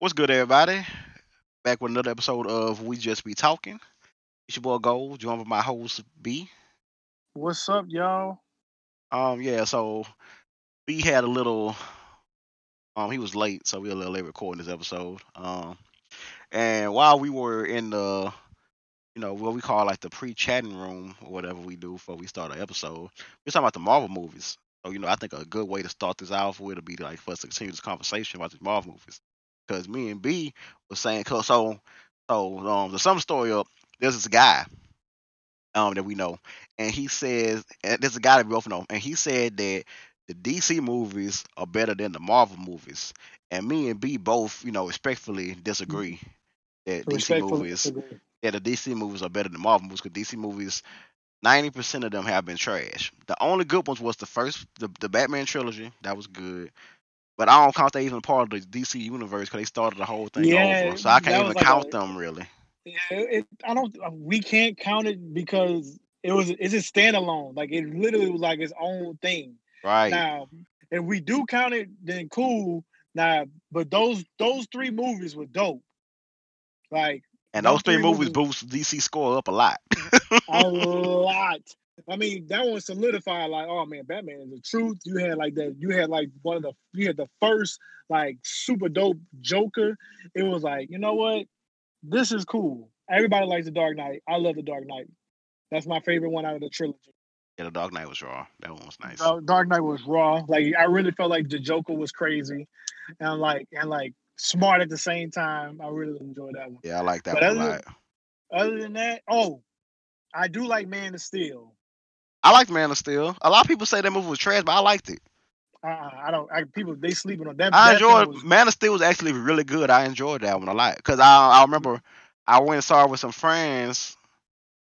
What's good, everybody? Back with another episode of We Just Be Talking. It's your boy Gold, joined by my host B. What's up, y'all? Um, yeah, so B had a little um he was late, so we were a little late recording this episode. Um and while we were in the you know, what we call like the pre-chatting room or whatever we do before we start an episode, we are talking about the Marvel movies. So, you know, I think a good way to start this off would be like for us to continue this conversation about these Marvel movies. Because me and B was saying, cause so, so um, the some story up, there's this guy um that we know, and he says, and there's a guy that we both know, and he said that the DC movies are better than the Marvel movies. And me and B both, you know, respectfully disagree that DC movies, disagree. yeah, the DC movies are better than Marvel movies because DC movies, ninety percent of them have been trash. The only good ones was the first, the, the Batman trilogy, that was good. But I don't count that even part of the DC universe because they started the whole thing Yeah, over, so I can't even like count a- them really. Yeah, it, I don't. uh, We can't count it because it was. It's a standalone. Like it literally was like its own thing. Right? Now, if we do count it, then cool. Now, but those those three movies were dope. Like and those those three three movies movies- boost DC score up a lot. a lot. I mean, that one solidified like, oh man, Batman is the truth. You had like that. You had like one of the. You had the first like super dope Joker. It was like, you know what? This is cool. Everybody likes the Dark Knight. I love the Dark Knight. That's my favorite one out of the trilogy. yeah, the Dark Knight was raw. That one was nice. Dark Dark Knight was raw. Like I really felt like the Joker was crazy, and like and like smart at the same time. I really enjoyed that one. Yeah, I like that But one a lot. Other than that, oh, I do like Man of Steel. I liked Man of Steel. A lot of people say that movie was trash, but I liked it. I don't. I, people they sleeping on that. I that enjoyed was- Man of Steel was actually really good. I enjoyed that one a lot because I I remember I went and saw it with some friends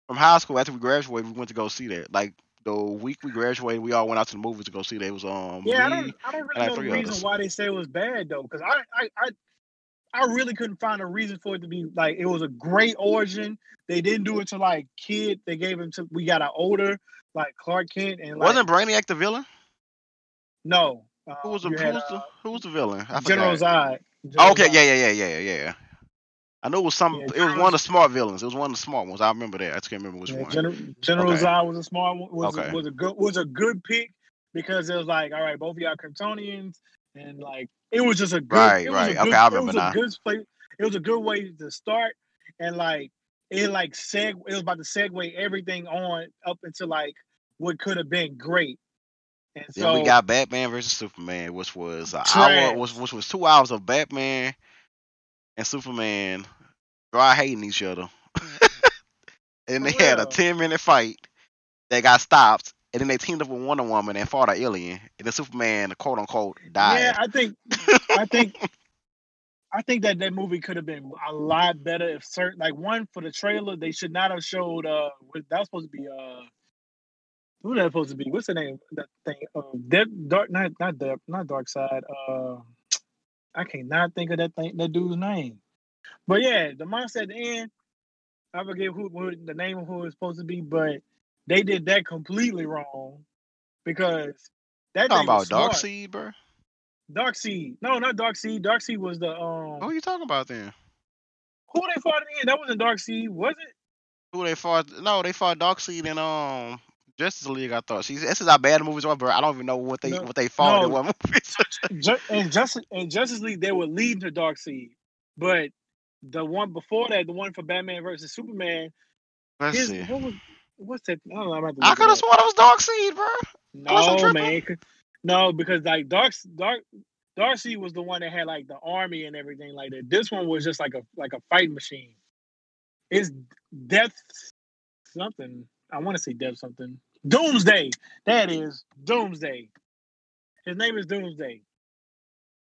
from high school after we graduated. We went to go see that. Like the week we graduated, we all went out to the movies to go see that. It was um yeah, I don't. I don't really know the reason others. why they say it was bad though, because I, I, I, I really couldn't find a reason for it to be like it was a great origin. They didn't do it to like kid. They gave him to. We got an older like Clark Kent and like wasn't Brainiac the villain? no. Uh, Who was the who had, was uh, the who was the villain? I General. Zod. General Okay, Zod. yeah, yeah, yeah, yeah, yeah. I know it was some. Yeah, it was one of the smart villains. It was one of the smart ones. I remember that. I just can't remember which Yeah, one. General, General Okay. Zod was a smart one. Was Okay. a, was a good was a good pick because it was like, all right, both of y'all Kryptonians, and like it was just a good. Right, it was right. Okay, good, I it was now. a good play. It was a good way to start, and like it like seg. It was about to segue everything on up into like what could have been great. And Then so we got Batman versus Superman, which was an hour, which, which was two hours of Batman and Superman dry hating each other. and they had a ten minute fight that got stopped, and then they teamed up with Wonder Woman and fought an alien, and then Superman, quote unquote, died. yeah, I think I think I think that that movie could have been a lot better if certain like one for the trailer they should not have showed uh what- that was supposed to be uh who that supposed to be what's the name of that thing uh Dead, dark not not dark not dark side uh I cannot think of that thing that dude's name but yeah the monster at the end I forget who, who the name of who it's supposed to be but they did that completely wrong because that talking about Dark smart. Seed, bro. Darkseid. No, not Darkseid. Dark Seed was the um. Who are you talking about then? Who they fought in the end? That wasn't Darkseid, was it? Who they fought? No, they fought Darkseid and um Justice League. I thought. See, this is how bad the movies are, bro. I don't even know what they No, what they fought in no. what movies. Ju- and Justice and Justice League, they were leading to Darkseid, but the one before that, the one for Batman versus Superman, Let's his see. what was what's that? I don't know. I'm about to I could have sworn it was Darkseid, bro. No, man. No, because like Dark Dark Darcy was the one that had like the army and everything like that. This one was just like a like a fighting machine. It's Death something. I want to say Death something. Doomsday. That is Doomsday. His name is Doomsday.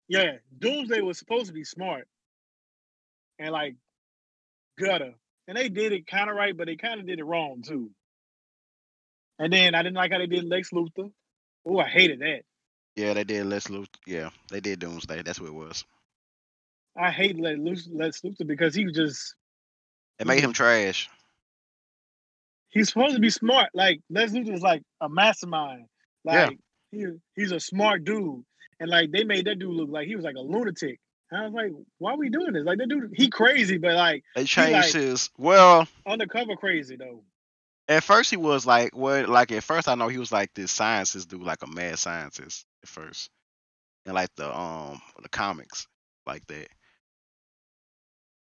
Yeah, Doomsday was supposed to be smart and like gutter, and they did it kind of right, but they kind of did it wrong too. And then I didn't like how they did Lex Luthor. Oh, I hated that. Yeah, they did Lex Luthor. Yeah, they did Doomsday. That's what it was. I hate Lex Luthor, Lex Luthor because he was just It made him Mhm. trash. he's supposed to be smart. Like Lex Luthor is like a mastermind. Yeah. Like he, he's a smart dude, and like they made that dude look like he was like a lunatic. And I was like, why are we doing this? Like, the dude, he crazy, but like They changed like- his well. undercover crazy though. At first, he was like, what? Like at first, I know he was like this scientist dude, like a mad scientist at first, and like the um the comics like that.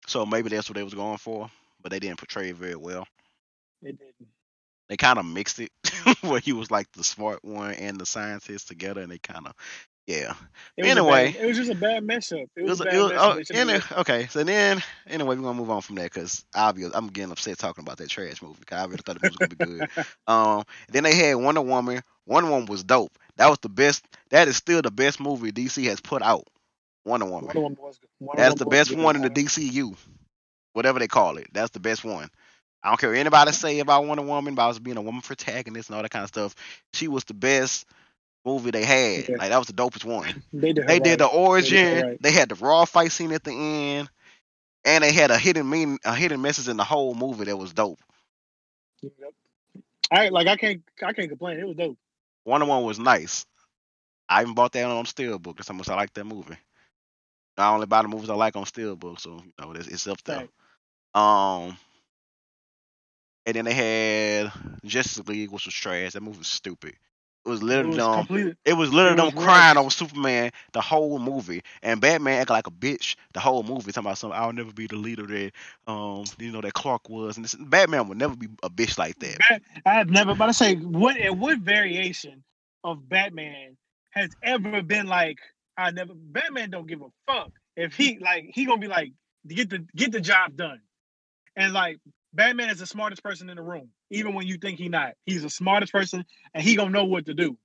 So maybe that's what they was going for, but they didn't portray it very well. It didn't. They kind of mixed it, where he was like the smart one and the scientist together, and they kind of, yeah. Anyway. bad- it was just a bad mess up. It It was, was, a bad it was, mess oh, okay, so then anyway, we're gonna move on from that because obvious I'm getting upset talking about that trash movie because I really thought it was gonna be good. Um, then they had Wonder Woman. Wonder Woman was dope. That was the best. That is still the best movie DC has put out. Wonder Woman. Wonder Woman was. Wonder That's Woman the best one in the DCU, whatever they call it. That's the best one. I don't care what anybody say about Wonder Woman, about being a woman protagonist and all that kind of stuff. She was the best movie they had. Yeah. Like that was the dopest one. They did. They did the right. origin. right. They had the raw fight scene at the end, and they had a hidden meaning, a hidden message in the whole movie that was dope. Yep. I like. I can't. I can't complain. It was dope. One Wonder Woman was nice. I even bought that on Steelbook. That's how much I like that movie. I only buy the movies I like on Steelbook, so you know it's, it's up there. Right. Um, and then they had Justice League, which was trash. That movie was stupid. It was It literally was them. It was literally it them was crying rushed. over Superman the whole movie, and Batman acting like a bitch the whole movie, talking about something. I'll never be the leader that um you know that Clark was, and this, Batman would never be a bitch like that. I have never. But I say, what what variation of Batman has ever been like? I never. Batman don't give a fuck if he like. He gonna be like get the get the job done, and like Batman is the smartest person in the room, even when you think he not. He's the smartest person, and he gonna know what to do.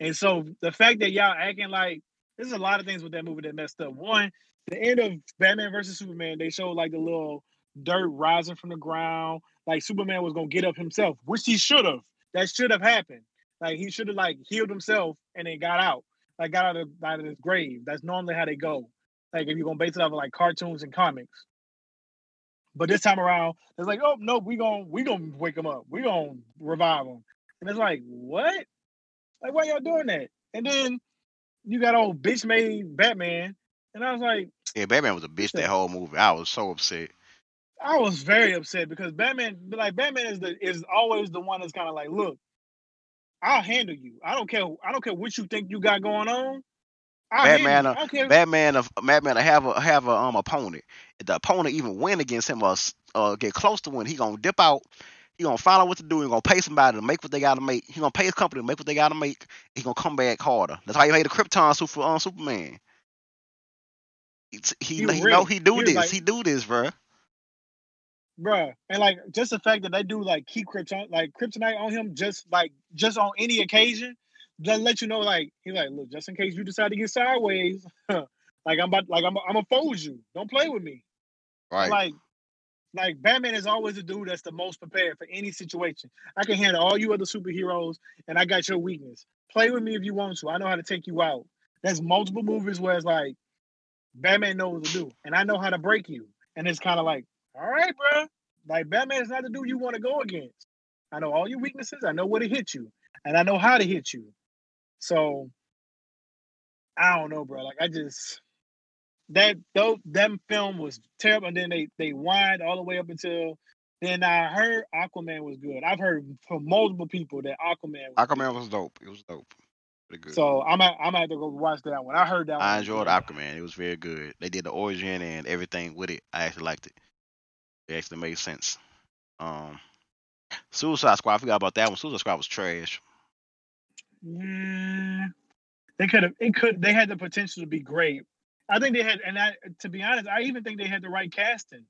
And so the fact that y'all acting like there's a lot of things with that movie that messed up. One, the end of Batman versus Superman, they showed like the little dirt rising from the ground, like Superman was gonna get up himself, which he should have. That should have happened. Like he should have like healed himself and then got out, like got out of out of his grave. That's normally how they go. Like if you're gonna base it off of like cartoons and comics. But this time around, it's like, oh no, we gonna we gonna wake him up. We gonna revive him. And it's like, what? Like why y'all doing that? And then you got old bitch made Batman, and I was like, Yeah, Batman was a bitch that whole movie. I was so upset. I was very upset because Batman, like Batman, is the is always the one that's kind of like, look, I'll handle you. I don't care. I don't care what you think you got going on. Batman, you. uh, care. Batman, of Batman, to have a have a um opponent. If the opponent even win against him or uh, get close to win, he gonna dip out. He gonna find out what to do. He gonna pay somebody to make what they gotta make. He gonna pay his company to make what they gotta make. He gonna come back harder. That's how he made the Krypton suit for um, Superman. He, he, He he know he do He this. like- he do this, bro. Bruh. And like just the fact that they do like keep krypton like kryptonite on him just like just on any occasion, just let you know like he's like, look, just in case you decide to get sideways, like I'm about like I'm I'm gonna fold you. Don't play with me. Right. Like like Batman is always a dude that's the most prepared for any situation. I can handle all you other superheroes and I got your weakness. Play with me if you want to. I know how to take you out. There's multiple movies where it's like Batman knows what to do and I know how to break you. And it's kind of like, all right, bro. Like Batman is not the dude you want to go against. I know all your weaknesses. I know where to hit you, and I know how to hit you. So I don't know, bro. Like I just that though them film was terrible, and then they they wind all the way up until then. I heard Aquaman was good. I've heard from multiple people that Aquaman. Was Aquaman was dope. It was dope. Pretty good. good. So I'm at, I'm gonna have to go watch that one. I heard that one. I enjoyed good. Aquaman. It was very good. They did the origin and everything with it. I actually liked it. It actually made sense. Um, Suicide Squad. I forgot about that one. Suicide Squad was trash. Yeah, they could have. It could. They had the potential to be great. I think they had, and I, to be honest, I even think they had the right casting.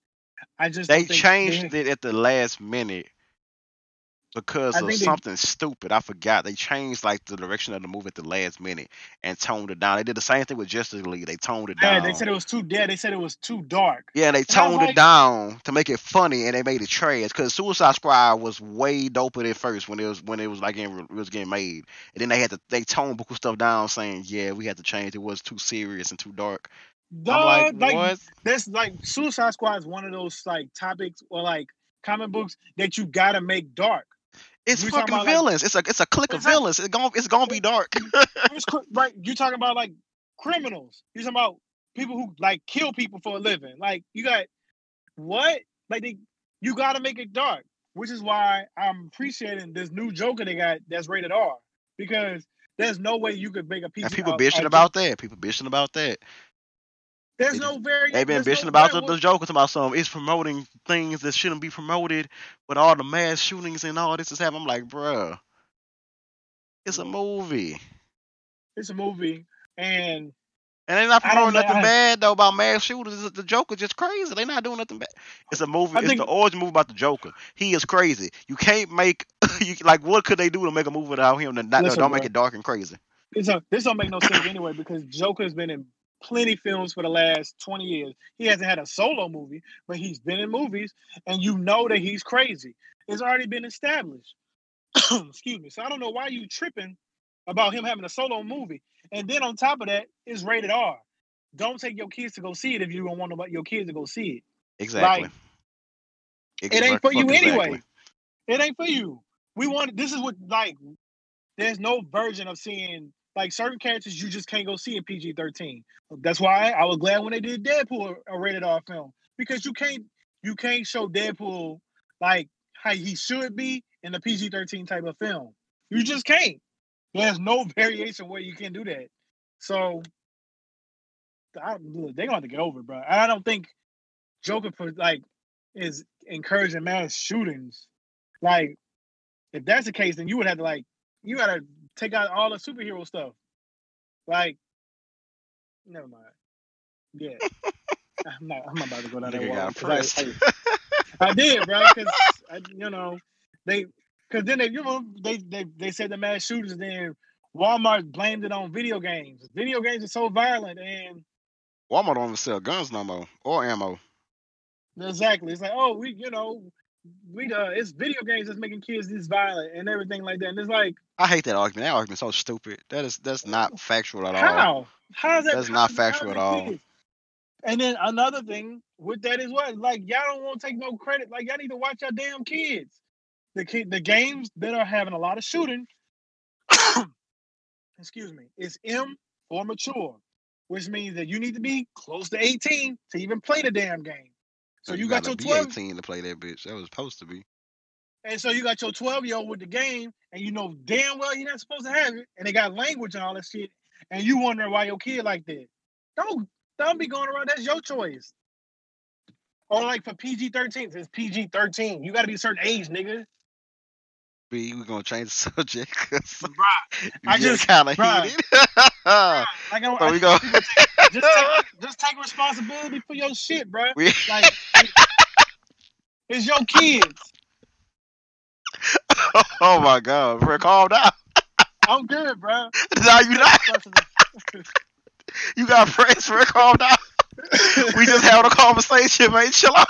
I just They changed they- it at the last minute because I of think they- something stupid. I forgot. They changed like the direction of the movie at the last minute and toned it down. They did the same thing with Justice League. They toned it Yeah, down. they said it was too. Yeah, they said it was too dark. Yeah, they I was toned like- it down to make it funny, and they made it trash. Because Suicide Squad was way doper at first when it was when it was like getting, it was getting made, and then they had to they toned book stuff down, saying yeah we had to change. It was too serious and too dark. Dog, I'm like, like, what? This like Suicide Squad is one of those like topics or like comic books that you gotta make dark. It's talking fucking about, like- villains. it's a it's a clique of villains. It's gonna it's gonna be dark. Right, you talking about like criminals. You talking about people who like kill people for a living. Like you got what? Like they, you got to make it dark, which is why I'm appreciating this new Joker they got that's rated R because there's no way you could make a piece. And people of, bitching about that. People bitching about that. There's they no very. They've been bitching no about the, the Joker about some. It's promoting things that shouldn't be promoted, with all the mass shootings and all this is happening. I'm like, bruh, it's a movie, It's a movie, and and they're not promoting nothing I- bad though about mass shooters. The Joker just crazy. They're not doing nothing bad. It's a movie. I it's think- the origin movie about the Joker. He is crazy. You can't make you like what could they do to make a movie without him? That not, Listen, don't make it dark and crazy. this don't, this don't make no sense anyway because Joker's been in plenty films for the last 20 years. He hasn't had a solo movie, but he's been in movies, and you know that he's crazy. It's already been established. Excuse me. So I don't know why you tripping about him having a solo movie. And then on top of that, it's rated R. Don't take your kids to go see it if you don't want your kids to go see it. Exactly. it ain't for you Fuck anyway. exactly. It ain't for you. We want this is what like there's no version of seeing like certain characters you just can't go see in PG thirteen. That's why I was glad when they did Deadpool a rated R film because you can't you can't show Deadpool like how he should be in a PG thirteen type of film. You just can't. There's no variation where you can do that. So they're gonna have to get over it, bro. I don't think Joker for like is encouraging mass shootings. Like, if that's the case, then you would have to like you gotta take out all the superhero stuff. Like, never mind. Yeah, I'm not. I'm not about to go down that wall. I- pressed. I, I did, bro. Because you know they, because then they, you know, they they they said the mass shooters. Then Walmart blamed it on video games. Video games are so violent, and Walmart don't even sell guns no more or ammo. exactly, it's like, oh, we, you know, we uh, it's video games that's making kids this violent and everything like that. And it's like, I hate that argument. That argument's so stupid. That is that's not factual at all. how? How is that? That's not factual at all. kids? And then another thing with that is what, like, y'all don't want to take no credit. Like, y'all need to watch your damn kids. The kid, the games that are having a lot of shooting, excuse me, It's M or mature, which means that you need to be close to 18 to even play the damn game. So you, got gotta your be 12, 18 to play that bitch. That was supposed to be. and so you got your 12 year old with the game, and you know damn well you're not supposed to have it, and they got language and all that shit, and you wondering why your kid like that. Don't don't be going around. That's your choice. Or like for PG 13, it's PG 13. You got to be a certain age, nigga. B, we're gonna change the subject. 'cause I just- kind of bruh. heated. Like, I, so we go. just take just take responsibility for your shit, bro. we, Like it's your kids. oh my god, bro, calm down. I'm good, bro. Now you not. You got friends, bro. Calm down. We just having a conversation, man. Chill out.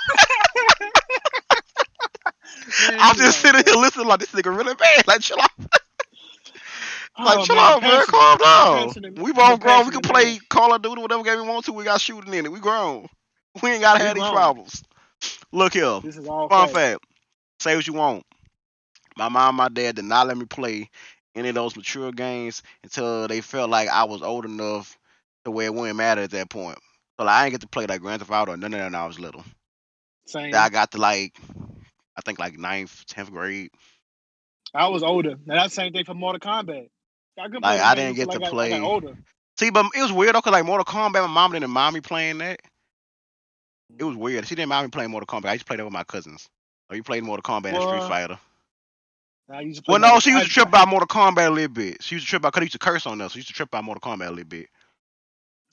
I'm just sitting here listening like this nigga really bad. Like chill out. Like chill out, man. Calm down. We both grown. We can play Call of Duty, whatever game we want to. We got shooting in it. We grown. We ain't gotta We have these problems. Look here. This is all Fun fact. Say what you want. My mom, and my dad did not let me play any of those mature games until they felt like I was old enough to where it wouldn't matter at that point. So like, I didn't get to play like Grand Theft Auto or none of that when I was little. Same. I got to like, I think like ninth, tenth grade. I was older. Now that's the same thing for Mortal Kombat. I Like, I didn't get to like I- I play- older. See, but it was weird though, cause like Mortal Kombat, my mom didn't mind me playing that. It was weird. She didn't mind me playing Mortal Kombat. I used to play that with my cousins. Or you played Mortal Kombat and Street Fighter. I to Well, no, she used to trip about Mortal Kombat a little bit. She used to trip about, cause he used to curse on us. She used to trip about Mortal Kombat a little bit.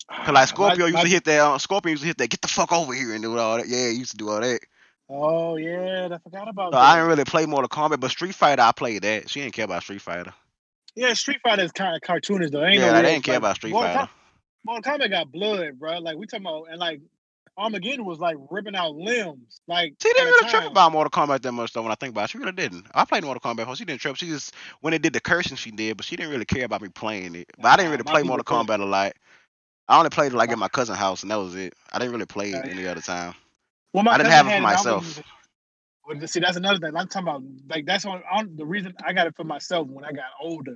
Cause like Scorpio used to hit that. Uh, Scorpion used to hit that. Get the fuck over here and do all that. Yeah, he used to do all that. Oh yeah, I forgot about So that. I didn't really play Mortal Kombat, but Street Fighter, I played that. She didn't care about Street Fighter. Yeah, Street Fighter is kind of cartoonish though. Ain't yeah, no they didn't care like, about Street Mortal Fighter. Kom- Mortal Kombat got blood, bro. Like we talking about, and like Armageddon was like ripping out limbs. Like She didn't really trip about Mortal Kombat that much though. When I think about it, she really didn't. I played Mortal Kombat before. She didn't trip. She just when it did the cursing, she did, but she didn't really care about me playing it. But I didn't really play Mortal. Kombat a lot. I only played it like at my cousin's house, and that was it. I didn't really play it any other time. Well, my I didn't have it for myself. Well, see, that's another thing. I'm talking about like that's on, on the reason I got it for myself when I got older,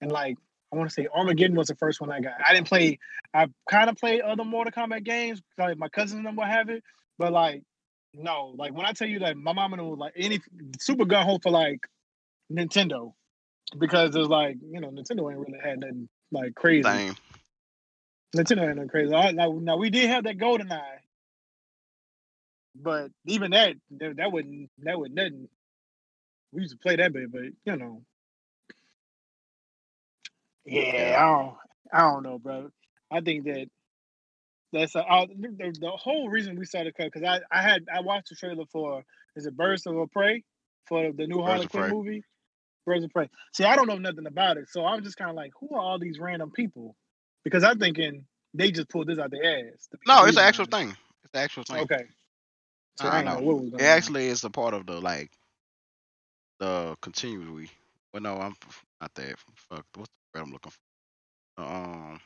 and like I want to say Armageddon was the first one I got. I didn't play. I kind of played other Mortal Kombat games. Like my cousins and them will have it, but like no, like when I tell you that my mom and was like any super gun hole for like Nintendo because there's like you know Nintendo ain't really had nothing like crazy. Same. Nintendo ain't nothing crazy. Right, now, now we did have that GoldenEye, but even that that, that wouldn't that would nothing. We used to play that bit, but you know, yeah, I don't, I don't know, bro. I think that that's a, uh, the, the whole reason we started cut because I I had I watched the trailer for is it Birds of a Prey for the new Harley Quinn movie. Birds of Prey. See, I don't know nothing about it, so I'm just kind of like, who are all these random people? Because I'm thinking they just pulled this out their ass. No, it's an actual honest. thing. It's the actual thing. Okay. So I I, know. know It actually is a part of the like the continuity. But no, I'm not that. Fuck, what's the word I'm looking for? Um,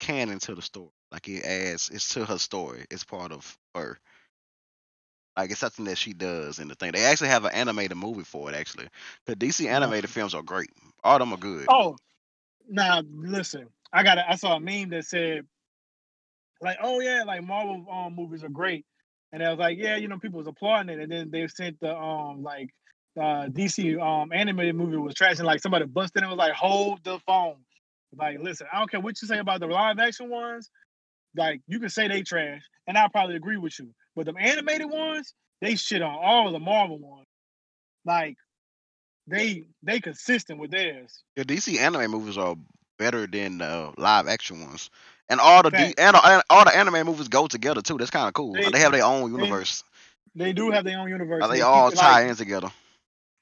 canon to the story. Like it adds, it's to her story. It's part of her. Like it's something that she does in the thing. They actually have an animated movie for it. Actually, the DC animated films are great. All of them are good. Oh, now listen. I got. I saw a meme that said, like, oh yeah, like Marvel um, movies are great, and I was like, yeah, you know, people was applauding it, and then they sent the um like uh DC um animated movie was trash, and like somebody busted and was like, hold the phone, like, listen, I don't care what you say about the live action ones, like you can say they trash, and I probably agree with you, but the animated ones, they shit on all the Marvel ones, like they they consistent with theirs. The DC anime movies are better than the live action ones, and all the D, and, and all the anime movies go together too. That's kind of cool. They- Like, they have their own universe. They do have their own universe. Like, and they all tie like, in together.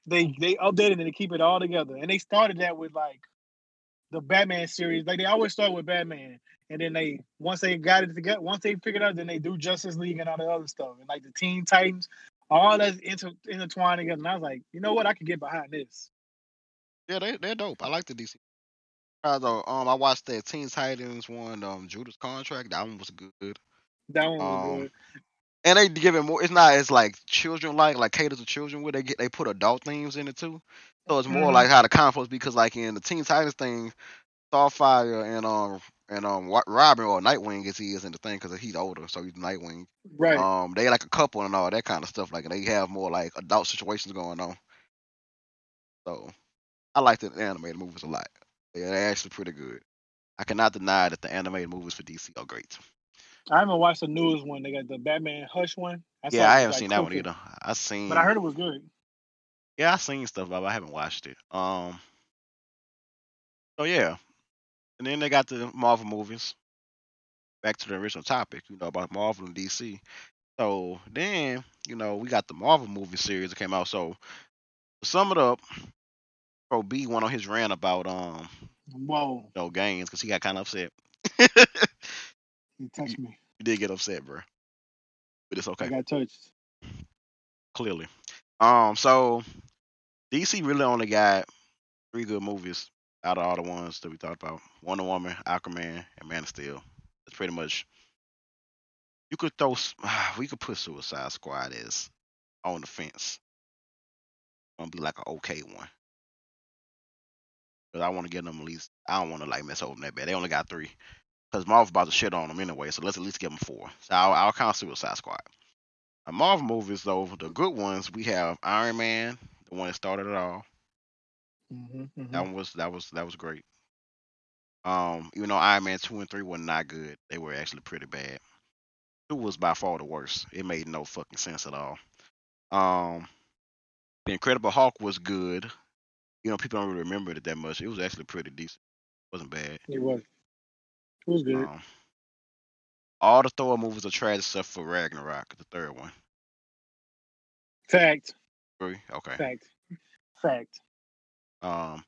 they they updated and they keep it all together. And they started that with like the Batman series. Like they always start with Batman, and then they once they got it together, once they figured out, then they do Justice League and all the other stuff, and like the Teen Titans, all that's inter- intertwined together. And I was like, you know what, I could get behind this. Yeah, they they're dope. I like the DC. Uh, though, um, I watched that Teen Titans one, um, Judas Contract. That one was good. That one was Um, good. And they give it more. It's not as like children like like cater to children where they get they put adult themes in it too. So it's more Mhm. like how the books because like in the Teen Titans thing, Starfire and um and um Robin or Nightwing as he is in the thing because he's older, so he's Nightwing. Right. Um, they like a couple and all that kind of stuff. Like they have more like adult situations going on. So I like the animated movies a lot. Yeah, they're actually pretty good. I cannot deny that the animated movies for DC are great. I haven't watched the newest one. They got the Batman Hush one. I yeah, I haven't like, seen that one either. I seen, But I heard it was good. yeah, I seen stuff, but I haven't watched it. Um, so yeah, and then they got the Marvel movies. Back to the original topic, you know about Marvel and DC. So then, you know, we got the Marvel movie series that came out. So to sum it up, Pro B went on his rant about um Whoa, know games because he got kind of upset. he touched me. You did get upset, bro. But it's okay. I got touched. clearly. Um, so DC really only got three good movies out of all the ones that we talked about: Wonder Woman, Aquaman, and Man of Steel. That's pretty much. You could throw. We could put Suicide Squad as on the fence. Gonna be like an okay one. Cause I want to get them at least. I don't want to like mess over them that bad. They only got three. Cause Marvel about to shit on them anyway. So let's at least give them four. So I'll, I'll count Suicide Squad. The Marvel movies though, the good ones we have Iron Man, the one that started it all. Mm-hmm, That one was that was that was great. Um, even though Iron Man two and three were not good, they were actually pretty bad. Two was by far the worst. It made no fucking sense at all. Um, the Incredible Hulk was good. You know, people don't really remember it that much. It was actually pretty decent. It wasn't bad. It was. It was good. Um, all the Thor movies are trash except for Ragnarok, the third one. Fact. Three. Okay. Fact. Fact. Um,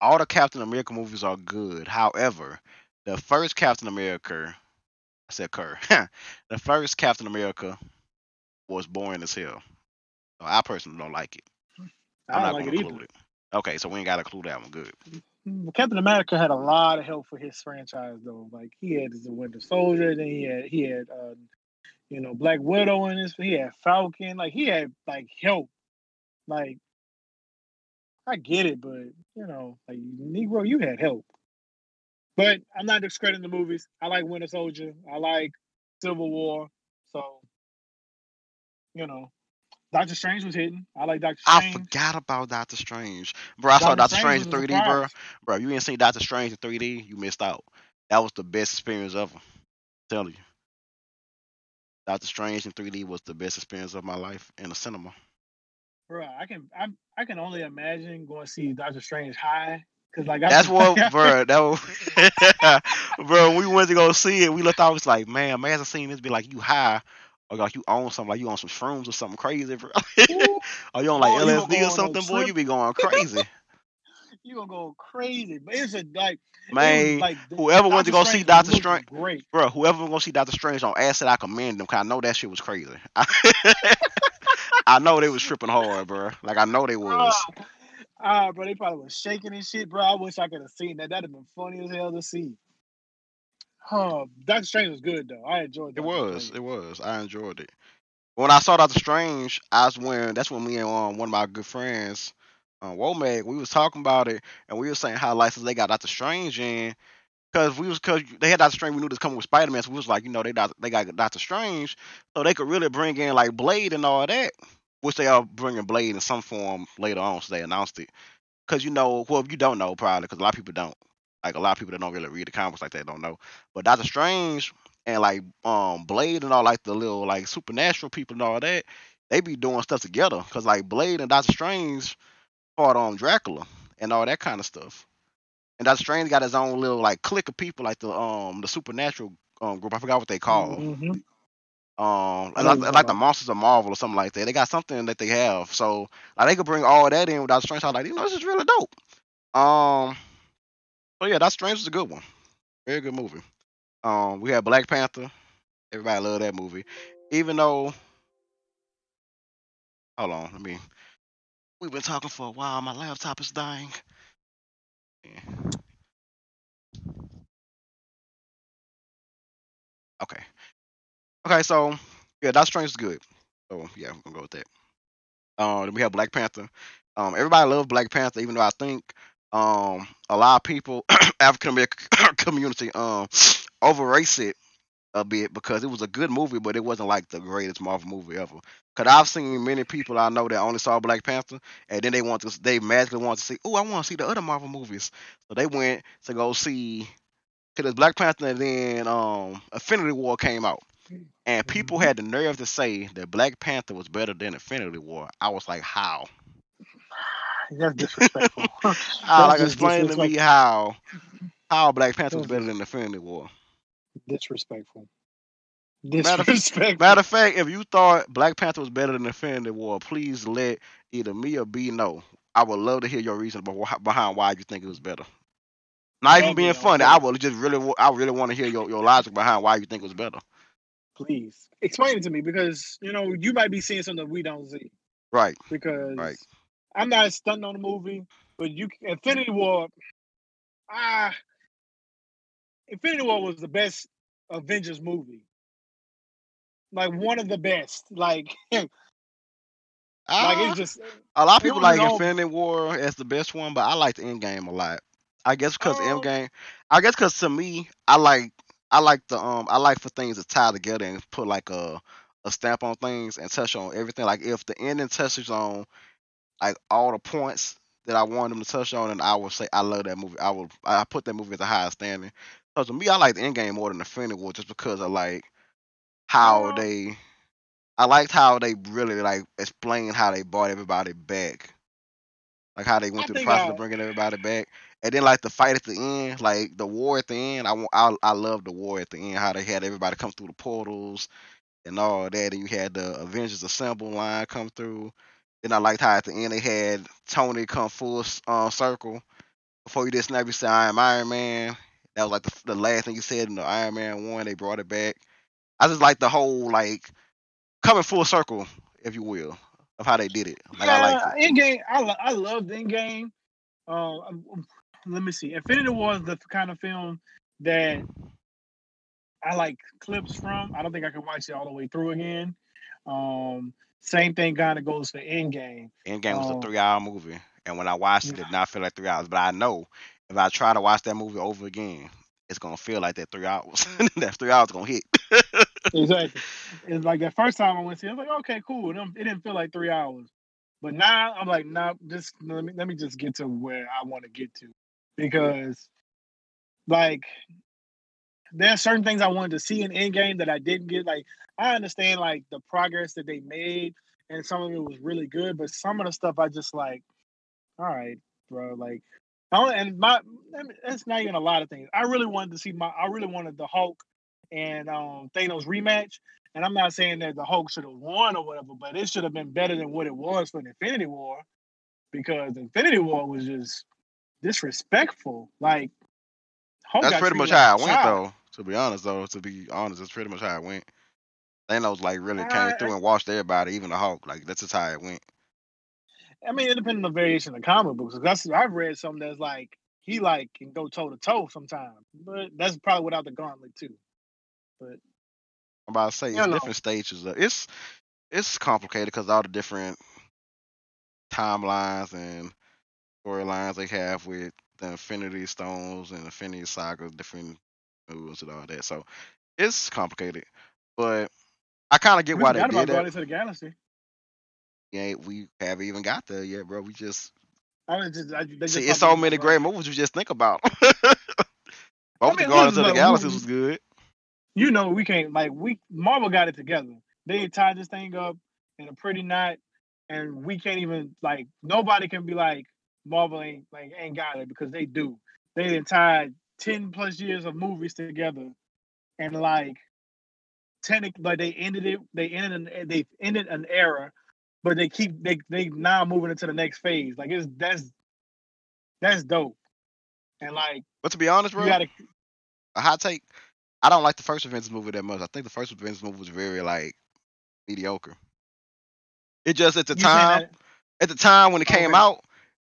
all the Captain America movies are good. However, the first Captain America, I said Kerr, the first Captain America was boring as hell. So I personally don't like it. I I'm don't not like gonna it either. include it. Okay, so we ain't gotta include that one. Good. Mm, Captain America had a lot of help for his franchise though. Like he had the Winter Soldier, then he had he had uh, you know Black Widow in this. He had Falcon. Like he had like help. Like I get it, but you know, like Negro, you had help. But I'm not discrediting the movies. I like Winter Soldier. I like Civil War. So, you know, Doctor Strange was hitting. I like Doctor Strange. I forgot about Doctor Strange, bro. I saw Doctor Strange in 3D, bro. Bro, you didn't see Doctor Strange in 3D, you missed out. That was the best experience ever. I'm telling you. Doctor Strange in 3D was the best experience of my life in the cinema. Bro, I can I I can only imagine going to see Doctor Strange high Cause like I, that's what, bro. That was, bro. We went to go see it. We looked out. It's like, man, man, I seen this be like you high, or like you own something, like you on some shrooms or something crazy, bro. or you on like oh, LSD or something, boy. You be going crazy. you gonna go crazy, but it's a like man. Like, whoever went to go Strange see Doctor Strange, great, bro. Whoever went to see Doctor Strange on acid, I commend them. Cause I know that shit was crazy. I know they was tripping hard, bro. Like I know they was. Uh, Ah, bro, they probably was shaking and shit, bro. I wish I could have seen that. That'd have been funny as hell to see. Oh, Doctor Strange was good though. I enjoyed it. It was. Strange. It was. I enjoyed it. When I saw Doctor Strange, I was when that's when me and um, one of my good friends, um, Womack, we was talking about it, and we were saying how license they got Doctor Strange in, because we was because they had Doctor Strange, we knew this coming with Spider Man, so we was like, you know, they they got Doctor Strange, so they could really bring in like Blade and all that which they are bringing Blade in some form later on. So they announced it because you know, well, if you don't know probably because a lot of people don't. Like a lot of people that don't really read the comics like that don't know. But Doctor Strange and like um Blade and all like the little like supernatural people and all that, they be doing stuff together. Cause like Blade and Doctor Strange fought on Dracula and all that kind of stuff. And Doctor Strange got his own little like clique of people like the um the supernatural um group. I forgot what they call. Mm-hmm. Um, like, like, the Monsters of Marvel or something like that. They got something that they have, so like they could bring all that in without Strange. I was like, you know, this is really dope. Um, so yeah, that Strange is a good one. Very good movie. Um, we had Black Panther. Everybody loved that movie, even though. Hold on, let me. We've been talking for a while. My laptop is dying. Yeah. Okay. Okay, so yeah, that Strange is good. So yeah, I'm gonna go with that. Um, then we have Black Panther. Um, everybody loved Black Panther, even though I think um a lot of people African American community um overrates it a bit because it was a good movie, but it wasn't like the greatest Marvel movie ever. Cause I've seen many people I know that only saw Black Panther, and then they want to, they magically want to see, oh, I want to see the other Marvel movies. So they went to go see, cause Black Panther, and then um, Infinity War came out. And people mm-hmm. had the nerve to say that Black Panther was better than Infinity War. I was like, how? That's disrespectful. I like explain to me how how Black Panther was better than the Infinity War. Disrespectful. Disrespectful. Matter, matter of fact, if you thought Black Panther was better than the Infinity War, please let either me or B know. I would love to hear your reason behind why you think it was better. Not even being funny. I would just really, I really want to hear your, your logic behind why you think it was better please explain it to me because you know you might be seeing something we don't see. Right. Because right. I'm not stunned on the movie, but you Infinity War. Ah, Infinity War was the best Avengers movie. Like one of the best. Like. Like it's ah, just a lot of people like Infinity War as the best one, but I like the Endgame a lot. I guess because um, Endgame, I guess because to me, I like I like the um I like for things to tie together and put like a a stamp on things and touch on everything. Like if the ending touches on like all the points that I want them to touch on, and I will say I love that movie. I will I put that movie at the highest standing. So to me, I like the Endgame more than the Infinity War just because I like how uh-huh. they. I liked how they really like explained how they brought everybody back, like how they went I through the process I, of bringing everybody back. And then like the fight at the end, like the war at the end, I want I I love the war at the end. How they had everybody come through the portals and all that, and you had the Avengers Assemble line come through. Then I liked how at the end they had Tony come full uh, circle before you did snap. You said I am Iron Man. That was like the, the last thing you said in the Iron Man one. They brought it back. I just like the whole like coming full circle, if you will, of how they did it. Like, yeah, I like it. Endgame. I I love Endgame. Um, let me see. Infinity War is the kind of film that I like clips from. I don't think I can watch it all the way through again. Um, same thing kind of goes for Endgame. Endgame was um, a three-hour movie. and when I watched it, it did not feel like three hours. But I know if I try to watch that movie over again, it's gonna feel like that three hours. that three hours gonna hit. exactly. It's like that first time I went to, it, I was like, okay, cool. It didn't feel like three hours. But now I'm like, nah, just let me let me just get to where I want to get to. Because like there are certain things I wanted to see in Endgame that I didn't get. Like I understand like the progress that they made and some of it was really good, but some of the stuff I just like, all right, bro, like and my that's not even a lot of things. I really wanted to see my I really wanted the Hulk and um Thanos rematch. And I'm not saying that the Hulk should have won or whatever, but it should have been better than what it was for Infinity War. Because Infinity War was just disrespectful. Like Hulk That's pretty much how I went though. To be honest though, to be honest, that's pretty much how it went. Thanos like really came through and washed everybody, even the Hulk. Like that's just how it went. I mean, it depends on the variation of comic books. That's I've read something that's like he like can go toe to toe sometimes, but that's probably without the gauntlet too. But I'm about to say it's different stages. Of, it's it's complicated because all the different timelines and storylines they have with the Infinity Stones and Infinity Saga, different was it all that. So it's complicated, but I kind of get we why they did about that. Going into the galaxy. Yeah, we haven't even got there yet, bro. We just. I just, I, just See, it's so many about. great movies you just think about. Both I mean, the Guardians of the Galaxy was good. You know, we can't like we Marvel got it together. They tied this thing up in a pretty knot, and we can't even like nobody can be like Marvel ain't like ain't got it because they do. They didn't tie 10 plus years of movies together. And like technically like they ended it they ended an they ended an era but they keep they they now moving into the next phase. Like it's that's that's dope. And like but to be honest bro gotta, a hot take i don't like the first avengers movie that much. I think the first avengers movie was very like mediocre. It just at the time at the time when it oh, came okay. out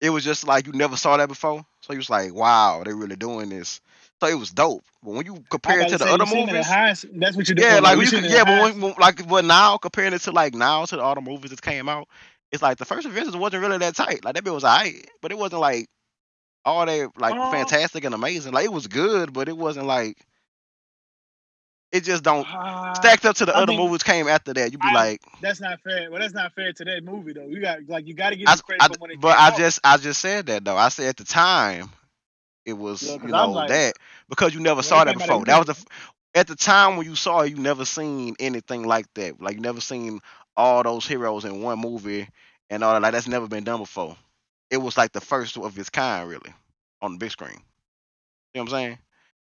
it was just like you never saw that before. So you was like, wow, they really doing this. So it was dope. But when you compare it to the other movies, highest, that's what you're doing. Yeah, like, you yeah, but when, like but now comparing it to like now to the other movies that came out, it's like the first Avengers wasn't really that tight. Like that bit was alright, but it wasn't like all that like uh, fantastic and amazing. Like it was good, but it wasn't like it just don't uh, stacked up to the I other mean, movies came after that. You'd be I, like, that's not fair. Well, that's not fair to that movie though. You got like you got to give I, credit I, for when it But I out. just I just said that though. I said at the time it was yeah, you know like, that because you never saw that before. That was the at the time when you saw it, you never seen anything like that. Like you never seen all those heroes in one movie and all that. Like that's never been done before. It was like the first of its kind, really, on the big screen. You know what I'm saying?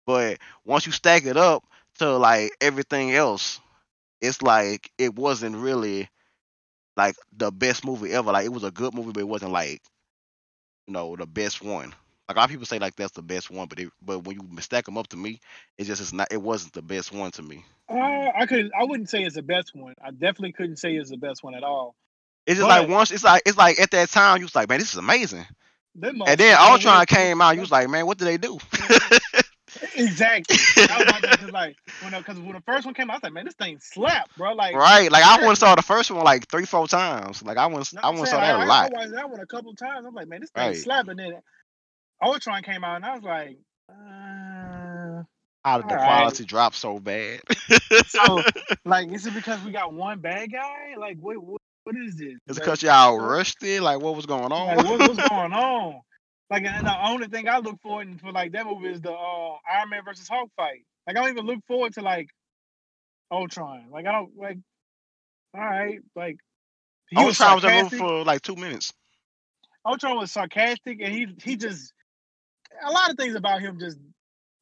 But once you stack it up to like everything else, it's like it wasn't really like the best movie ever. Like it was a good movie, but it wasn't like you know the best one. Like a lot of people say like that's the best one, but it, but when you stack them up to me, it just is not. It wasn't the best one to me. Uh, I could I wouldn't say it's the best one. I definitely couldn't say it's the best one at all. It's just but, like once it's like it's like at that time you was like, man, this is amazing. And then Ultron came out, you was like, man, what did they do? Exactly. like when because when the first one came out, I was like, man, this thing slapped, bro. Like right, like I once saw the first one like three, four times. Like I once, I once saw that I, a lot. I watched that one a couple times. I'm like, man, this thing right. slapped. And then Ultron came out, and I was like, uh, how did the right. quality drop so bad? so, like, is it because we got one bad guy? Like, what, what, what is this? Is it because y'all rushed it? Like, what was going on? Like, what, what's going on? Like, and the only thing I look forward in, for like that movie is the uh, Iron Man versus Hulk fight. Like, I don't even look forward to like Ultron. Like, I don't like. All right, like he Ultron was, was a movie for like two minutes. Ultron was sarcastic, and he he just a lot of things about him just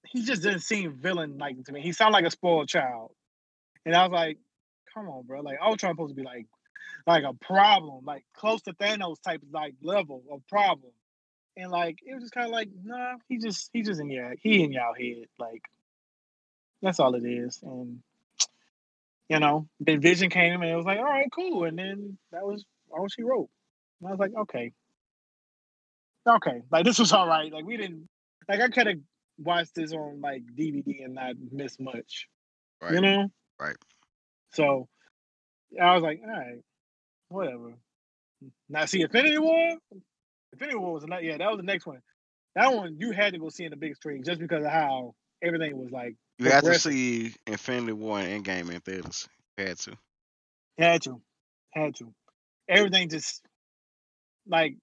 he just didn't seem villain like to me. He sounded like a spoiled child, and I was like, "Come on, bro! Like Ultron supposed to be like like a problem, like close to Thanos type like level of problem." And like it was just kind of like, nah, he just he just in your he in y'all head, like that's all it is. And you know, then Vision came and it was like, all right, cool. And then that was all she wrote. And I was like, okay, okay, like this was all right. Like we didn't like I could have watched this on like DVD and not miss much. Right. You know? Right. So I was like, all right, whatever. Now see Infinity War, Infinity War was not. Yeah, that was the next one. That one you had to go see in the big screen just because of how everything was like. You had to see Infinity War and Endgame in theaters. You had to. Had to, had to. Everything just like,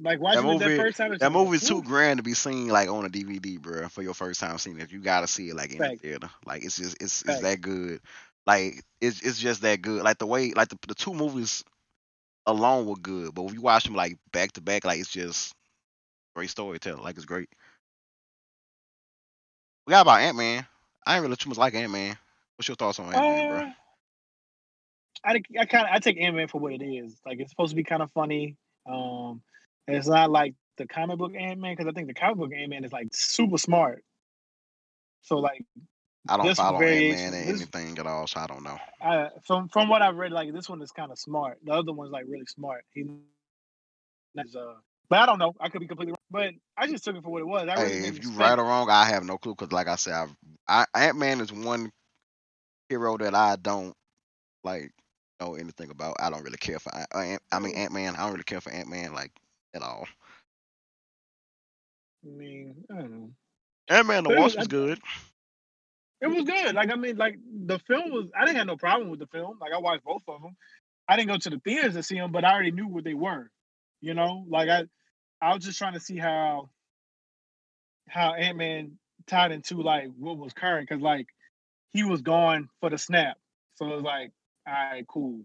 like watching it movie- that first time. That movie's too grand to be seen like on a DVD, bro. For your first time seeing it, you gotta see it like in the theater. Like it's just it's Fact. it's that good. Like it's it's just that good. Like the way like the the two movies alone were good, but when you watch them like back to back, like it's just great storytelling. Like it's great. We got about Ant Man. I ain't really too much like Ant Man. What's your thoughts on Ant Man, bro? Uh, I I kind of I take Ant Man for what it is. Like it's supposed to be kind of funny. Um, it's not like the comic book Ant Man because I think the comic book Ant Man is like super smart. So like I don't this follow Ant variation- Man in this- anything at all, so I don't know. I from from what I've read, like this one is kind of smart. The other one's like really smart. He, uh, but I don't know. I could be completely wrong. But I just took it for what it was. I really Hey, didn't if you expect- right or wrong, I have no clue. Cause like I said, I, I Ant Man is one hero that I don't like know anything about. I don't really care for. Ant- uh, I mean Ant Man. I don't really care for Ant Man like at all. I mean, I don't know. Ant Man the But it Wasp was- was good. It was good. Like I mean, like the film was. I didn't have no problem with the film. Like I watched both of them. I didn't go to the theaters to see them, but I already knew what they were. You know, like I, I was just trying to see how, how Ant Man tied into like what was current because like he was gone for the snap, so it was like, all right, cool.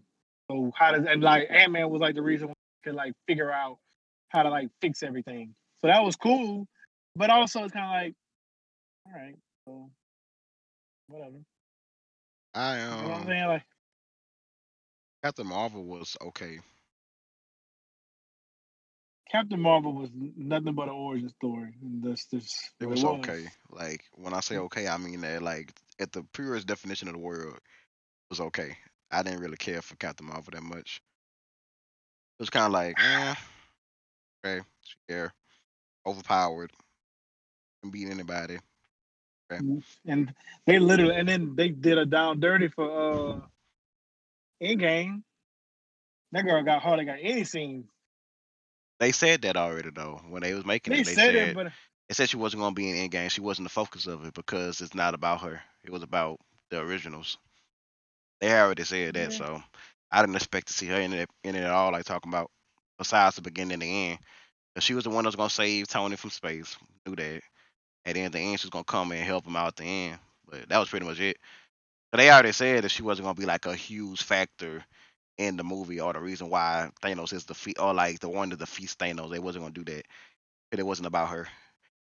So how does and like Ant Man was like the reason could like figure out how to like fix everything. So that was cool, but also it's kind of like, all right, so whatever. I You know what I'm um saying? Like, Captain Marvel was okay. Captain Marvel was nothing but an origin story. And that's just It what was okay. Like when I say okay, I mean that like at the purest definition of the word, it was okay. I didn't really care for Captain Marvel that much. It was kind of like, eh, okay, there, overpowered, can beat anybody. And they literally, and then they did a down dirty for uh Endgame. That girl got hardly got any scenes. They said that already though when they was making They, it. They said, said it, but they said she wasn't gonna be in Endgame. She wasn't the focus of it because it's not about her. It was about the originals. They already said that, Yeah. so I didn't expect to see her in it in it at all. Like talking about besides the beginning and the end. she was the one that was gonna save Tony from space. Knew that. And then at the end, she's gonna come and help him out at the end. But that was pretty much it. But they already said that she wasn't gonna be like a huge factor in the movie or the reason why Thanos is feet or like the one to defeat Thanos. They wasn't gonna do that. But it wasn't about her.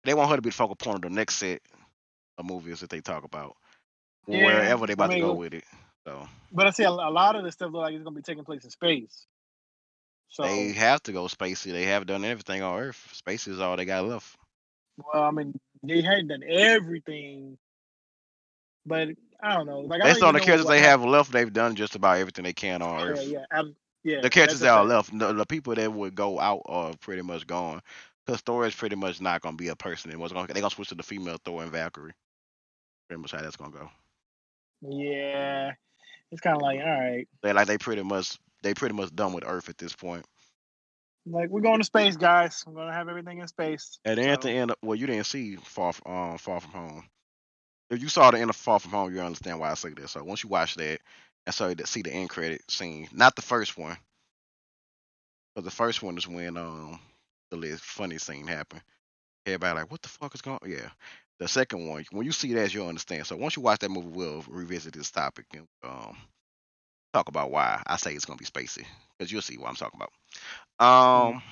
They want her to be the focal point of the next set of movies that they talk about. Yeah, wherever they I about mean, to go with it. So but I see a, a lot of the stuff look like it's gonna be taking place in space. So they have to go spacey. They have done everything on Earth. Space is all they got left. well, I mean, they hadn't done everything, but I don't know. Like I Based on the characters they have left, they've done just about everything they can on Yeah, Earth. yeah, I'm- yeah. the characters that are left, the, the people that would go out are pretty much gone. Because Thor is pretty much not gonna be a person. It was gonna they're gonna switch to the female Thor and Valkyrie. Pretty much how that's gonna go. Yeah, it's kind of like all right. They like they pretty much they pretty much done with Earth at this point. Like we're going to space, guys. We're gonna have everything in space. And then at the So- end, of, well, you didn't see Far um Far From Home. If you saw the end of Far From Home, you understand why I say that. So once you watch that and so to see the end credit scene, not the first one, but the first one is when um the little funny scene happened. Everybody like, what the fuck is going? Yeah. The second one, when you see that, you'll understand. So once you watch that movie, we'll revisit this topic and um talk about why I say it's gonna be spacey because you'll see what I'm talking about. Um.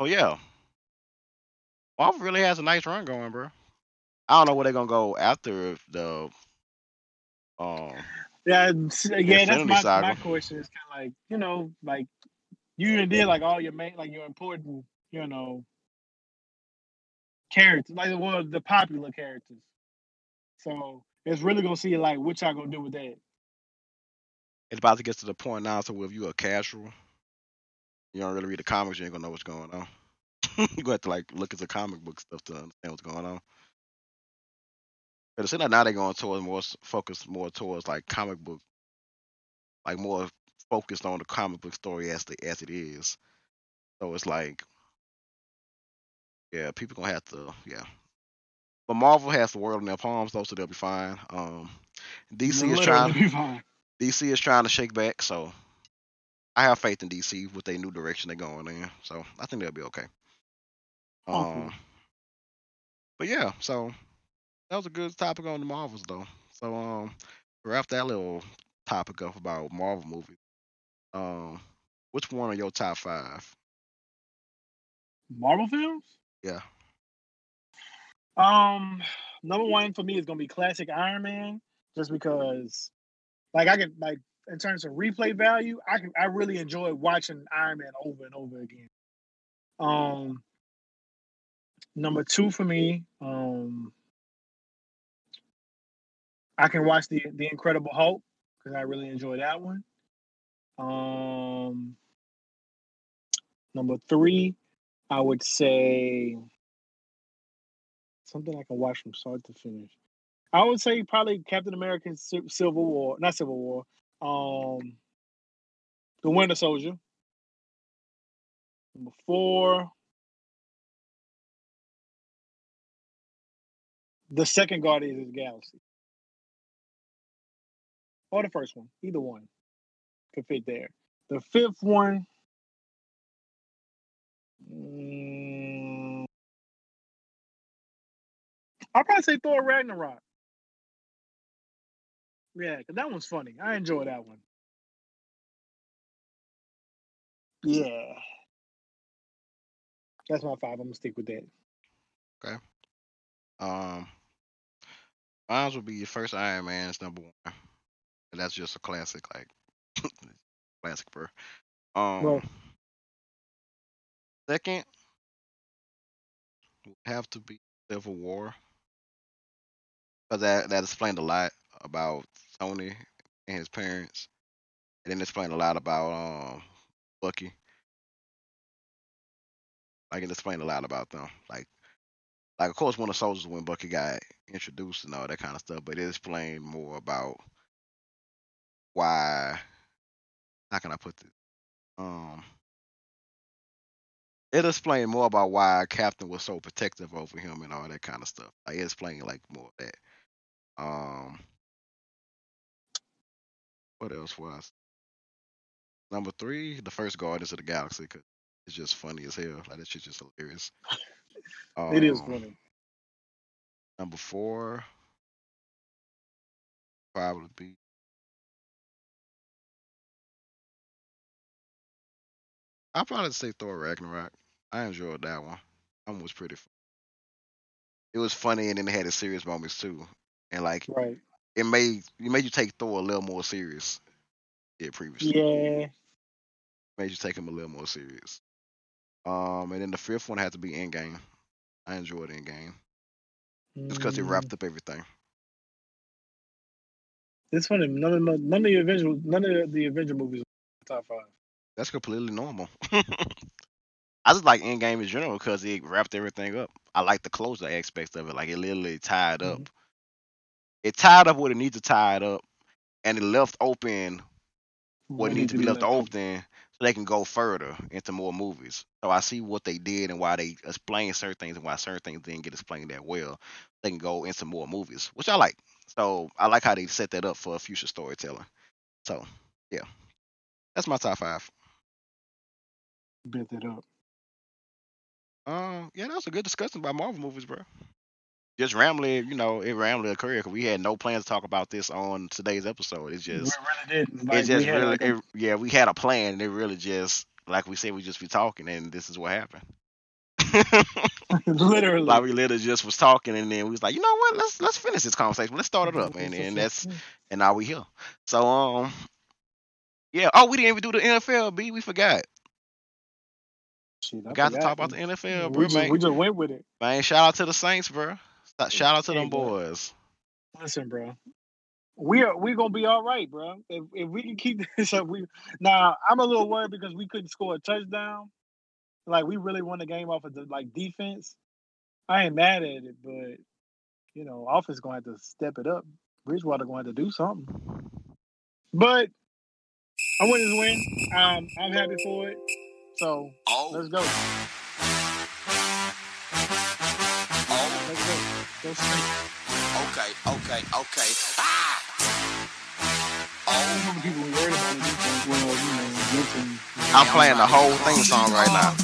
So yeah, Marvel really has a nice run going, bro. I don't know where they're gonna go after the um Yeah, yeah. That's my Saga. my question. Is kind of like you know, like you did like all your main, like your important, you know, characters, like well, the popular characters. So it's really gonna see like what y'all gonna do with that. It's about to get to the point now so if you're a casual, you don't really read the comics, you ain't gonna know what's going on. you gonna have to like look at the comic book stuff to understand what's going on. But it seems like now they're going towards more focused more towards like comic book, like more focused on the comic book story as the as it is. So it's like yeah, people gonna have to yeah. But Marvel has the world in their palms, though, so they'll be fine. Um, DC is trying be fine. DC is trying to shake back, so I have faith in DC with their new direction they're going in. So I think they'll be okay. Hopefully. Um, but yeah, so that was a good topic on the Marvels, though. So um, wrap that little topic up about Marvel movies. Um, which one are your top five? Marvel films? Yeah. Um, number one for me is gonna be classic Iron Man, just because, like, I can like in terms of replay value, I can I really enjoy watching Iron Man over and over again. Um, number two for me, um, I can watch the the Incredible Hulk because I really enjoy that one. Um, number three, I would say something I can watch from start to finish. I would say probably Captain American Civil War, not Civil War. Um, The Winter Soldier. Number four, the second Guardians of the Galaxy, or the first one, either one could fit there. The fifth one. mm, I'll probably say Thor Ragnarok. Yeah, 'cause that one's funny. I enjoy that one. Yeah. That's my five. I'm gonna stick with that. Okay. Um, mine would be your first Iron Man is number one. And that's just a classic, like classic, for Um, Right. second would have to be Civil War, because that that explained a lot about Tony and his parents, and then explained a lot about um Bucky. Like it explained a lot about them, like. Like of course, one of the Soldiers when Bucky got introduced and all that kind of stuff, but it explained more about why how can I put this? Um it explained more about why Captain was so protective over him and all that kind of stuff. Like it explained like more of that. Um what else was number three? The first Guardians of the Galaxy because it's just funny as hell. Like that shit's just hilarious. it is Um, funny. Number four probably be I'll probably say Thor Ragnarok. I enjoyed that one. That one was pretty fun. It was funny and then it had its serious moments too. And like Right. It made it made you take Thor a little more serious. Yeah, previously. Yeah. Made you take him a little more serious. Um and then the fifth one had to be Endgame. I enjoyed Endgame. Just because it Mm, wrapped up everything. It's funny. None of the- none of the Avenger none of the Avenger movies top five. That's completely normal. I just like Endgame in general because it wrapped everything up. I like the closure aspects of it. Like it literally tied up. Mhm. It tied up what it needs to tie it up, and it left open what needs to be left open so they can go further into more movies. So I see what they did and why they explained certain things and why certain things didn't get explained that well. They can go into more movies, which I like. So I like how they set that up for a future storytelling. So yeah, that's my top five. Bet that up. Um, yeah, that was a good discussion about Marvel movies, bro. Just randomly, you know, it randomly occurred because we had no plans to talk about this on today's episode. It's just, we really didn't. Like, it just really, a- it, yeah, we had a plan, and it really just, like we said, we just be talking, and this is what happened. literally. like we literally just was talking, and then we was like, you know what? Let's let's finish this conversation. Let's start it up, and and that's and now we here. So um, yeah. Oh, we didn't even do the NFL. B, we forgot. Shit, I We got to forgot. talk about the NFL, we, just, we just went with it. Man, shout out to the Saints, bro. Shout out to them boys. Listen, bro. We are we gonna be all right, bro. If if we can keep this up, we now I'm a little worried because we couldn't score a touchdown. Like we really won the game off of the like defense. I ain't mad at it, but you know, offense gonna have to step it up. Bridgewater gonna have to do something. But I win is win. Um, I'm happy for it. So Oh, let's go. Go Saints. Okay, okay, okay. Ah! I remember people were worried about the defense. Well, you know, Gibson. I'm playing the whole theme song right now.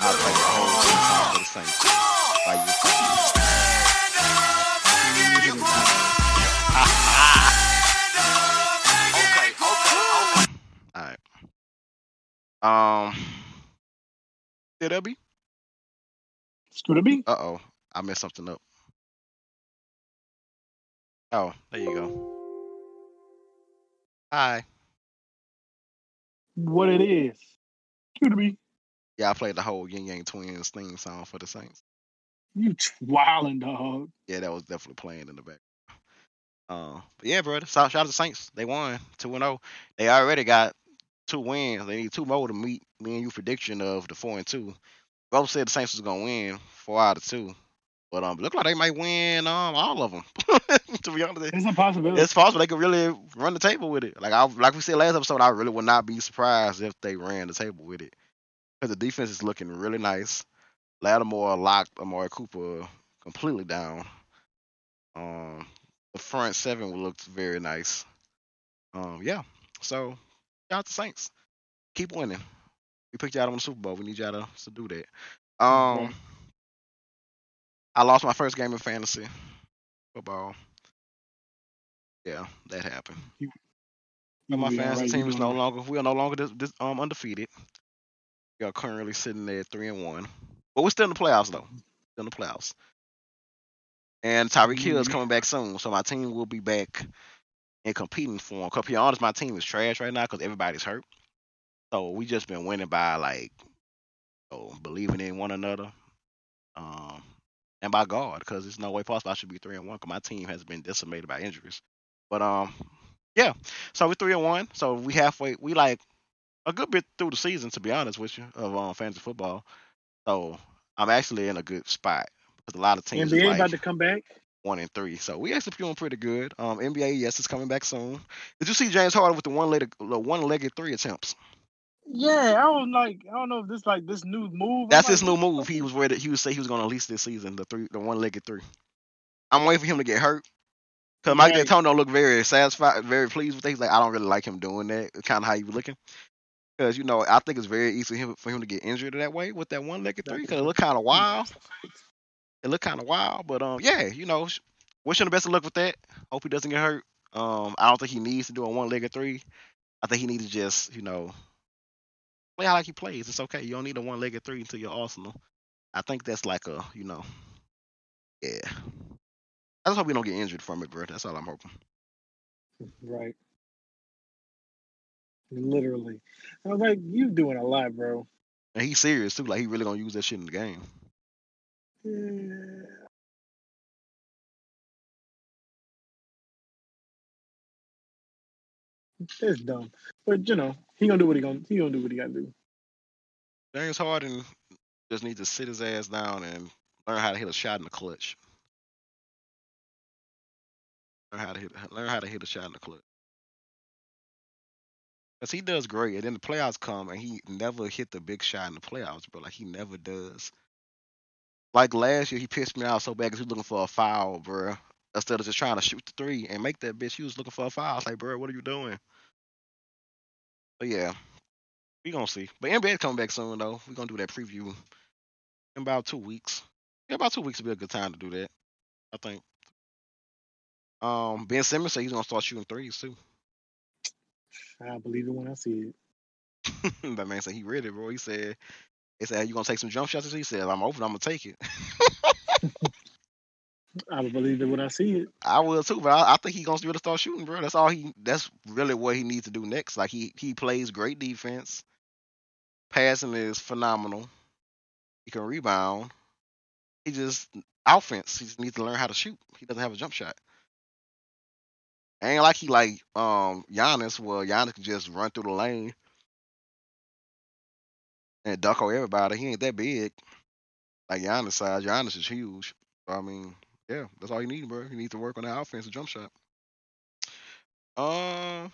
I'll play the whole theme song for the Saints. Did that be? Scooter B. Uh oh, I messed something up. Oh, there you go. Hi. What it is. Scooter B. Yeah, I played the whole Yin Yang Twins theme song for the Saints. You wildin' dog. Yeah, that was definitely playing in the back. Uh, but yeah, brother. Shout, shout out to Saints. They won two and zero. They already got two wins. They need two more to meet me and you prediction of the four and two. Both said the Saints was gonna win four out of two, but um, look like they might win um all of them. to be honest, It's a possibility. it's possible they could really run the table with it. Like I like we said last episode, I really would not be surprised if they ran the table with it because the defense is looking really nice. Lattimore locked Amari Cooper completely down. Um, the front seven looked very nice. Um, yeah. So out to Saints. Keep winning. We picked y'all to win the Super Bowl. We need y'all to, to do that. Um. I lost my first game in fantasy football. Yeah, that happened. You And my fantasy alright, team is no longer. We are no longer this, this, um undefeated. We are currently sitting there at three and one, but we're still in the playoffs though. Still in the playoffs. And Tyreek Hill is Mhm. coming back soon, so my team will be back and competing for him. Cause to be honest, my team is trash right now because everybody's hurt. So we just been winning by like, oh, believing in one another, um, and by God, because there's no way possible I should be three and one. Cause my team has been decimated by injuries. But um, yeah. So we're three and one. So we halfway. We like a good bit through the season, to be honest with you, of um, fantasy football. So I'm actually in a good spot because a lot of teams is NBA like about to come back. One and three. So we actually feeling pretty good. Um, NBA, yes, it's coming back soon. Did you see James Harden with the one legged, the one legged three attempts? Yeah, I was like, I don't know if this like this new move. That's like, his new move. He was ready. He was say he was going to release this season the three, the one legged three. I'm waiting for him to get hurt. Cause Mike Right. D'Antoni don't look very satisfied, very pleased with. He's like, I don't really like him doing that. Kind of how he was looking. Cause you know, I think it's very easy for him, for him to get injured that way with that one legged three. Cause it look kind of wild. It looked kind of wild, but um, yeah, you know, sh- wish him the best of luck with that. Hope he doesn't get hurt. Um, I don't think he needs to do a one-legged three. I think he needs to just, you know, play how like he plays. It's okay. You don't need a one-legged three into your arsenal. I think that's like a, you know, yeah. I just hope we don't get injured from it, bro. That's all I'm hoping. Right. Literally. I was like, you doing a lot, bro. And he's serious too. Like he really gonna use that shit in the game. Mm. It's dumb. But you know, he gonna do what he gonna he gonna do what he gotta do. James Harden just needs to sit his ass down and learn how to hit a shot in the clutch. Learn how to hit learn how to hit a shot in the clutch. Cause he does great, and then the playoffs come, and he never hit the big shot in the playoffs, bro. Like he never does. Like last year, he pissed me off so bad because he was looking for a foul, bro. Instead of just trying to shoot the three and make that bitch, he was looking for a foul. I was like, bro, what are you doing? But yeah, we gonna see. But NBA coming back soon though. We gonna do that preview in about two weeks. Yeah, about two weeks would be a good time to do that. I think. Um, Ben Simmons said he's gonna start shooting threes too. I believe it when I see it. that man said he read it, bro. He said, he said, you gonna take some jump shots? He said, I'm open. I'm gonna take it. I will believe it when I see it. I will too, but I, I think he's gonna really start shooting, bro. That's all he. That's really what he needs to do next. Like he he plays great defense. Passing is phenomenal. He can rebound. He just offense. He just needs to learn how to shoot. He doesn't have a jump shot. Ain't like he like um Giannis. Well, Giannis can just run through the lane and duck on everybody. He ain't that big. Like Giannis size. Giannis is huge. So, I mean, yeah, that's all you need, bro. You need to work on that offensive jump shot. Um,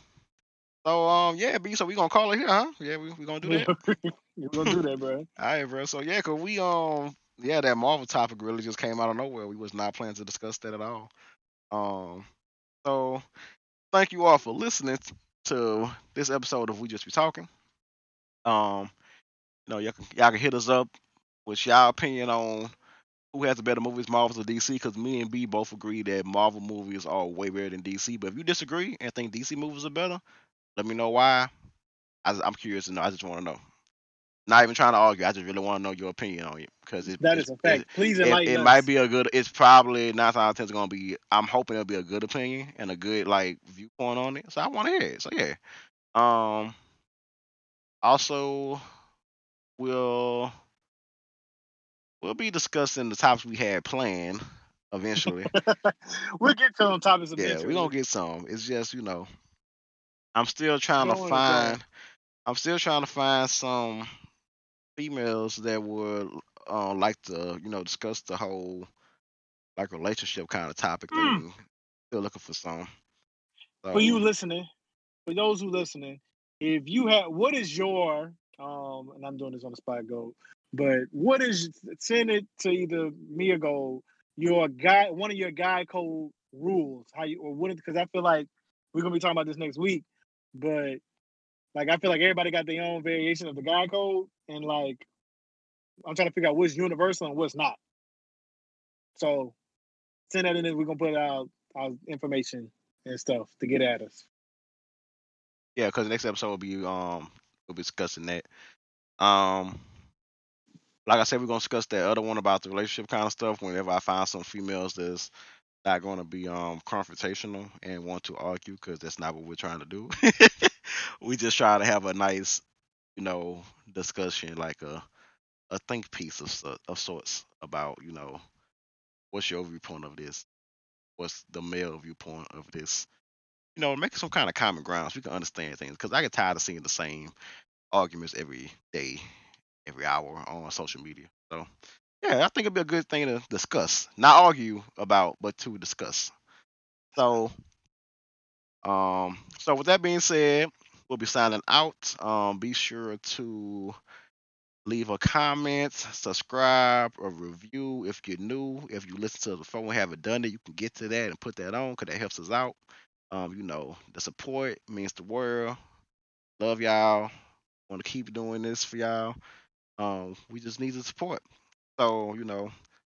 So um yeah, B. So we gonna call it here, huh? Yeah, we we gonna do that. We're gonna do that, bro. All right, bro. So yeah, cause we um yeah that Marvel topic really just came out of nowhere. We was not planning to discuss that at all. Um, so thank you all for listening to this episode of We Just Be Talking. Um, you know, y'all can y'all can hit us up with y'all opinion on who has the better movies, Marvel or DC. Because me and B both agree that Marvel movies are way better than DC. But if you disagree and think DC movies are better, let me know why. I, am curious to know. I just want to know. Not even trying to argue. I just really want to know your opinion on it because it, That it's- a fact. Please it, enlighten it us. might be a good. It's probably nine times out of ten. It's gonna be. I'm hoping it'll be a good opinion and a good like viewpoint on it. So I want to hear it. So yeah. Um. Also, we'll we'll be discussing the topics we had planned eventually. we'll get to on topics yeah, we're gonna get some. It's just you know, I'm still trying to find. I'm still trying to find some females that would uh, like to you know discuss the whole like relationship kind of topic Mm. thing. Still looking for some. for you listening, for those who listening, if you have what is your um and I'm doing this on the spot go, but what is send it to either me or go your guy one of your guy code rules how you or what because I feel like we're gonna be talking about this next week, but like I feel like everybody got their own variation of the guy code and like I'm trying to figure out what's universal and what's not. So send that in and we're gonna put out our information and stuff to get at us. yeah, because the next episode will be um we'll be discussing that. Um, like I said, we're gonna discuss that other one about the relationship kind of stuff. Whenever I find some females that's not to be um confrontational and want to argue, because that's not what we're trying to do. we just try to have a nice, you know, discussion, like a a think piece of of sorts about you know what's your viewpoint of this, what's the male viewpoint of this. You know, making some kind of common ground so we can understand things. Because I get tired of seeing the same arguments every day, every hour on social media. So, yeah, I think it'd be a good thing to discuss, not argue about, but to discuss. So, um, so with that being said, we'll be signing out. Um, be sure to leave a comment, subscribe, or review if you're new. If you listen to the phone haven't done it, you can get to that and put that on because that helps us out. Um, you know, the support means the world. Love y'all. Want to keep doing this for y'all. Um, we just need the support. So, you know,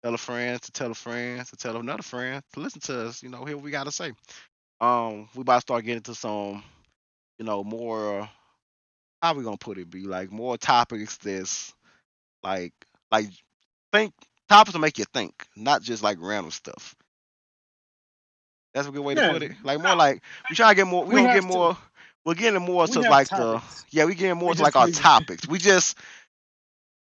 tell a friend to tell a friend to tell another friend to listen to us. You know, hear what we gotta say. Um, we about to start getting to some, you know, more. How we gonna put it? Be like more topics that's like, like think topics to make you think, not just like random stuff. That's a good way to put it. Like more like we try to get more. We, We gonna get have to- more. We're getting more We to like topics. the yeah. We getting more We to like our topics. We just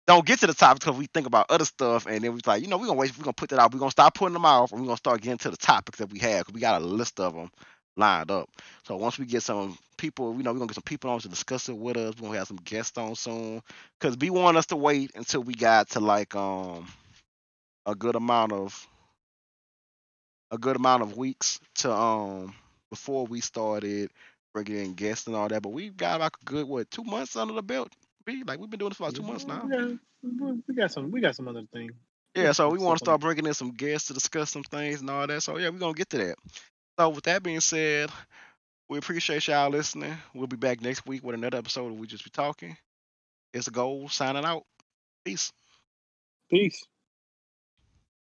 don't get to the topics because we think about other stuff, and then we like, you know, we're gonna wait. We're gonna put that out. We're gonna stop putting them out, and we're gonna start getting to the topics that we have. Cause we got a list of them lined up. So once we get some people, you know, we're gonna get some people on to discuss it with us. We're gonna have some guests on soon. Cause we want us to wait until we got to like um a good amount of a good amount of weeks to um before we started bringing in guests and all that. But we've got like a good what two months under the belt. Be like we've been doing this for like two months now. Yeah, we got some. We got some other thing. Yeah, so we want to start bringing in some guests to discuss some things and all that. So yeah, we're gonna get to that. So with that being said, we appreciate y'all listening. We'll be back next week with another episode of We Just Be Talking. It's a goal signing out. Peace. Peace.